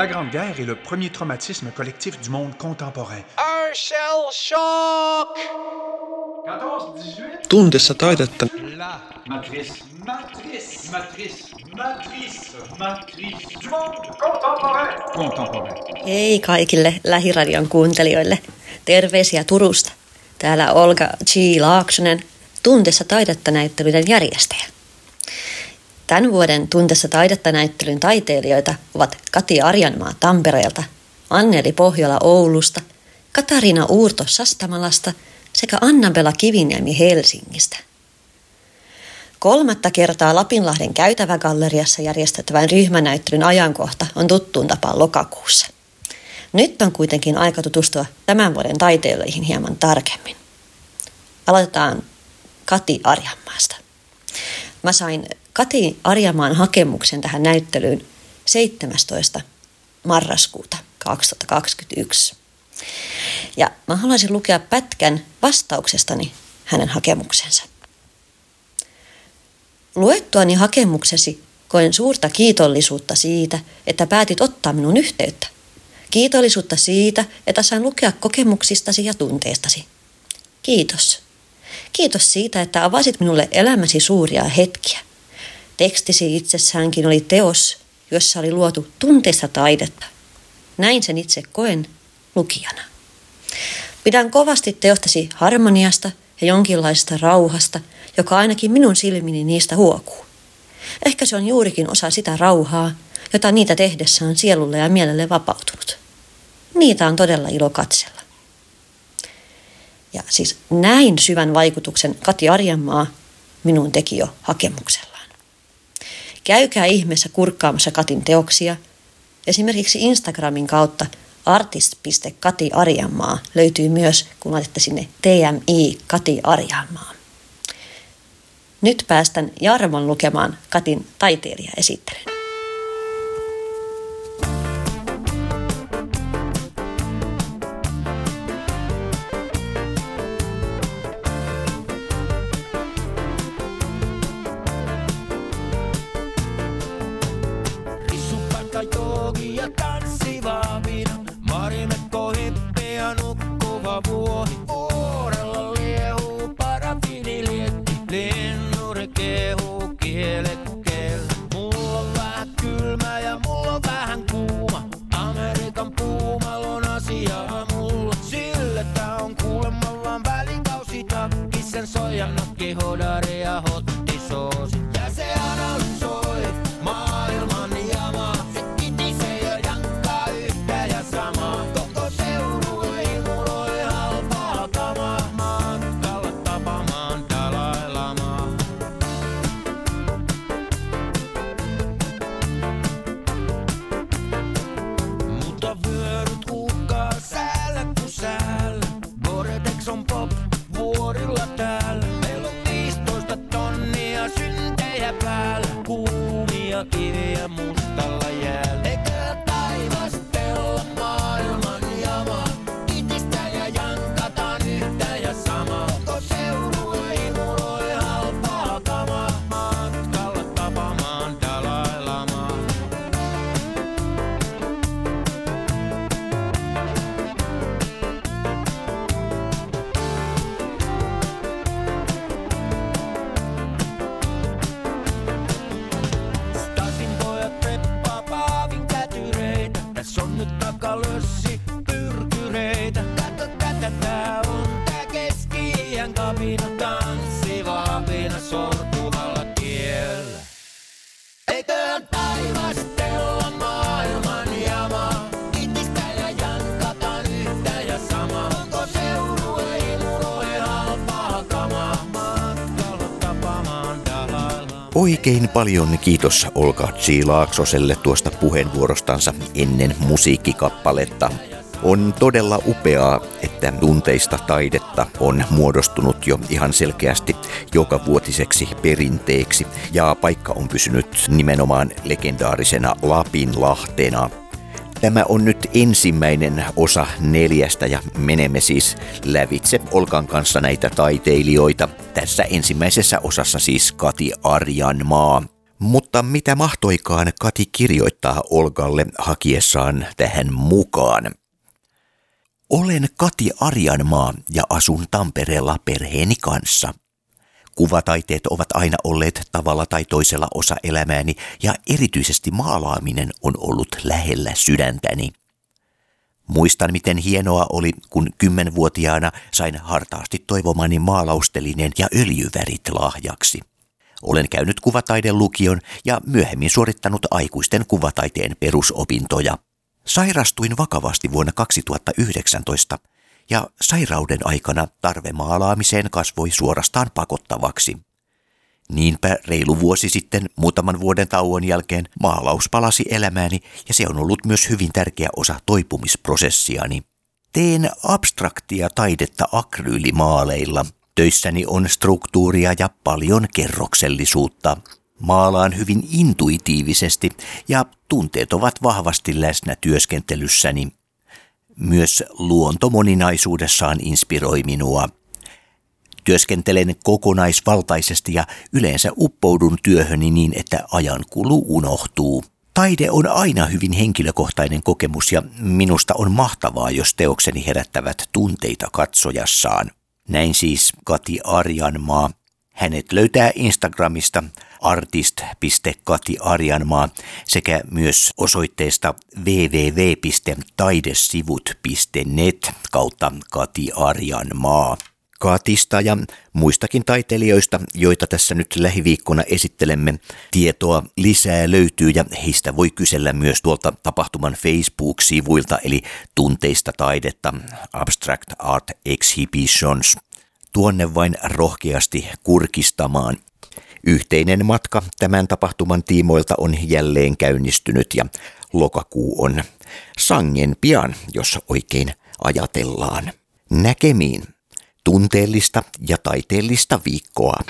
La Grande Guerre est le premier traumatisme collectif du monde contemporain. Un shell shock! 14-18. Tuntessa taidetta. La matrice. Matrice. Matrice. Matrice. Matrice. Du monde contemporain. Contemporain. Hei kaikille Lähiradion kuuntelijoille. Terveisiä Turusta. Täällä Olga G. Laaksonen, Tuntessa taidetta näyttelyiden järjestäjä. Tämän vuoden Tuntessa taidetta näyttelyn taiteilijoita ovat Kati Arjanmaa Tampereelta, Anneli Pohjola Oulusta, Katariina Uurto Sastamalasta sekä Annabella Kiviniemi Helsingistä. Kolmatta kertaa Lapinlahden käytävägalleriassa järjestettävän ryhmänäyttelyn ajankohta on tuttuun tapaan lokakuussa. Nyt on kuitenkin aika tutustua tämän vuoden taiteilijoihin hieman tarkemmin. Aloitetaan Kati Arjanmaasta. Mä sain Kati Arjamaan hakemuksen tähän näyttelyyn 17. marraskuuta 2021. Ja mä haluaisin lukea pätkän vastauksestani hänen hakemuksensa. Luettuani hakemuksesi koen suurta kiitollisuutta siitä, että päätit ottaa minun yhteyttä. Kiitollisuutta siitä, että sain lukea kokemuksistasi ja tunteistasi. Kiitos. Kiitos siitä, että avasit minulle elämäsi suuria hetkiä. Tekstisi itsessäänkin oli teos, jossa oli luotu tunteista taidetta. Näin sen itse koen lukijana. Pidän kovasti teostasi harmoniasta ja jonkinlaista rauhasta, joka ainakin minun silmini niistä huokuu. Ehkä se on juurikin osa sitä rauhaa, jota niitä tehdessä on sielulle ja mielelle vapautunut. Niitä on todella ilo katsella. Ja siis näin syvän vaikutuksen Kati Arjanmaa minun teki jo hakemuksellaan. Käykää ihmeessä kurkkaamassa Katin teoksia. Esimerkiksi Instagramin kautta artist.kati Arjanmaa löytyy myös, kun laitatte sinne TMI Kati Arjanmaa. Nyt päästän Jarmon lukemaan Katin taiteilijaesittelyn. Oikein paljon kiitos Olka G. Laaksoselle tuosta puheenvuorostansa ennen musiikkikappaletta. On todella upeaa, että tunteista taidetta on muodostunut jo ihan selkeästi joka vuotiseksi perinteeksi ja paikka on pysynyt nimenomaan legendaarisena Lapinlahtena. Tämä on nyt ensimmäinen osa neljästä ja menemme siis lävitse Olkan kanssa näitä taiteilijoita. Tässä ensimmäisessä osassa siis Kati Arjanmaa. Mutta mitä mahtoikaan Kati kirjoittaa Olgalle hakiessaan tähän mukaan? Olen Kati Arjanmaa ja asun Tampereella perheeni kanssa. Kuvataiteet ovat aina olleet tavalla tai toisella osa elämääni ja erityisesti maalaaminen on ollut lähellä sydäntäni. Muistan, miten hienoa oli, kun kymmenvuotiaana sain hartaasti toivomani maalaustelinen ja öljyvärit lahjaksi. Olen käynyt kuvataiden lukion ja myöhemmin suorittanut aikuisten kuvataiteen perusopintoja. Sairastuin vakavasti vuonna 2019 ja sairauden aikana tarve maalaamiseen kasvoi suorastaan pakottavaksi. Niinpä reilu vuosi sitten, muutaman vuoden tauon jälkeen, maalaus palasi elämääni ja se on ollut myös hyvin tärkeä osa toipumisprosessiani. Teen abstraktia taidetta akryylimaaleilla. Töissäni on struktuuria ja paljon kerroksellisuutta. Maalaan hyvin intuitiivisesti ja tunteet ovat vahvasti läsnä työskentelyssäni. Myös luonto moninaisuudessaan inspiroi minua. Työskentelen kokonaisvaltaisesti ja yleensä uppoudun työhöni niin, että ajan kulu unohtuu. Taide on aina hyvin henkilökohtainen kokemus ja minusta on mahtavaa, jos teokseni herättävät tunteita katsojassaan. Näin siis Kati Arjanmaa. Hänet löytää Instagramista artist.katiarjanmaa sekä myös osoitteesta www.taidesivut.net kautta Kati Arjanmaa. Katista ja muistakin taiteilijoista, joita tässä nyt lähiviikkona esittelemme. Tietoa lisää löytyy ja heistä voi kysellä myös tuolta tapahtuman Facebook-sivuilta eli tunteista taidetta Abstract Art Exhibitions. Tuonne vain rohkeasti kurkistamaan. Yhteinen matka tämän tapahtuman tiimoilta on jälleen käynnistynyt ja lokakuu on sangen pian, jos oikein ajatellaan. Näkemiin tunteellista ja taiteellista viikkoa.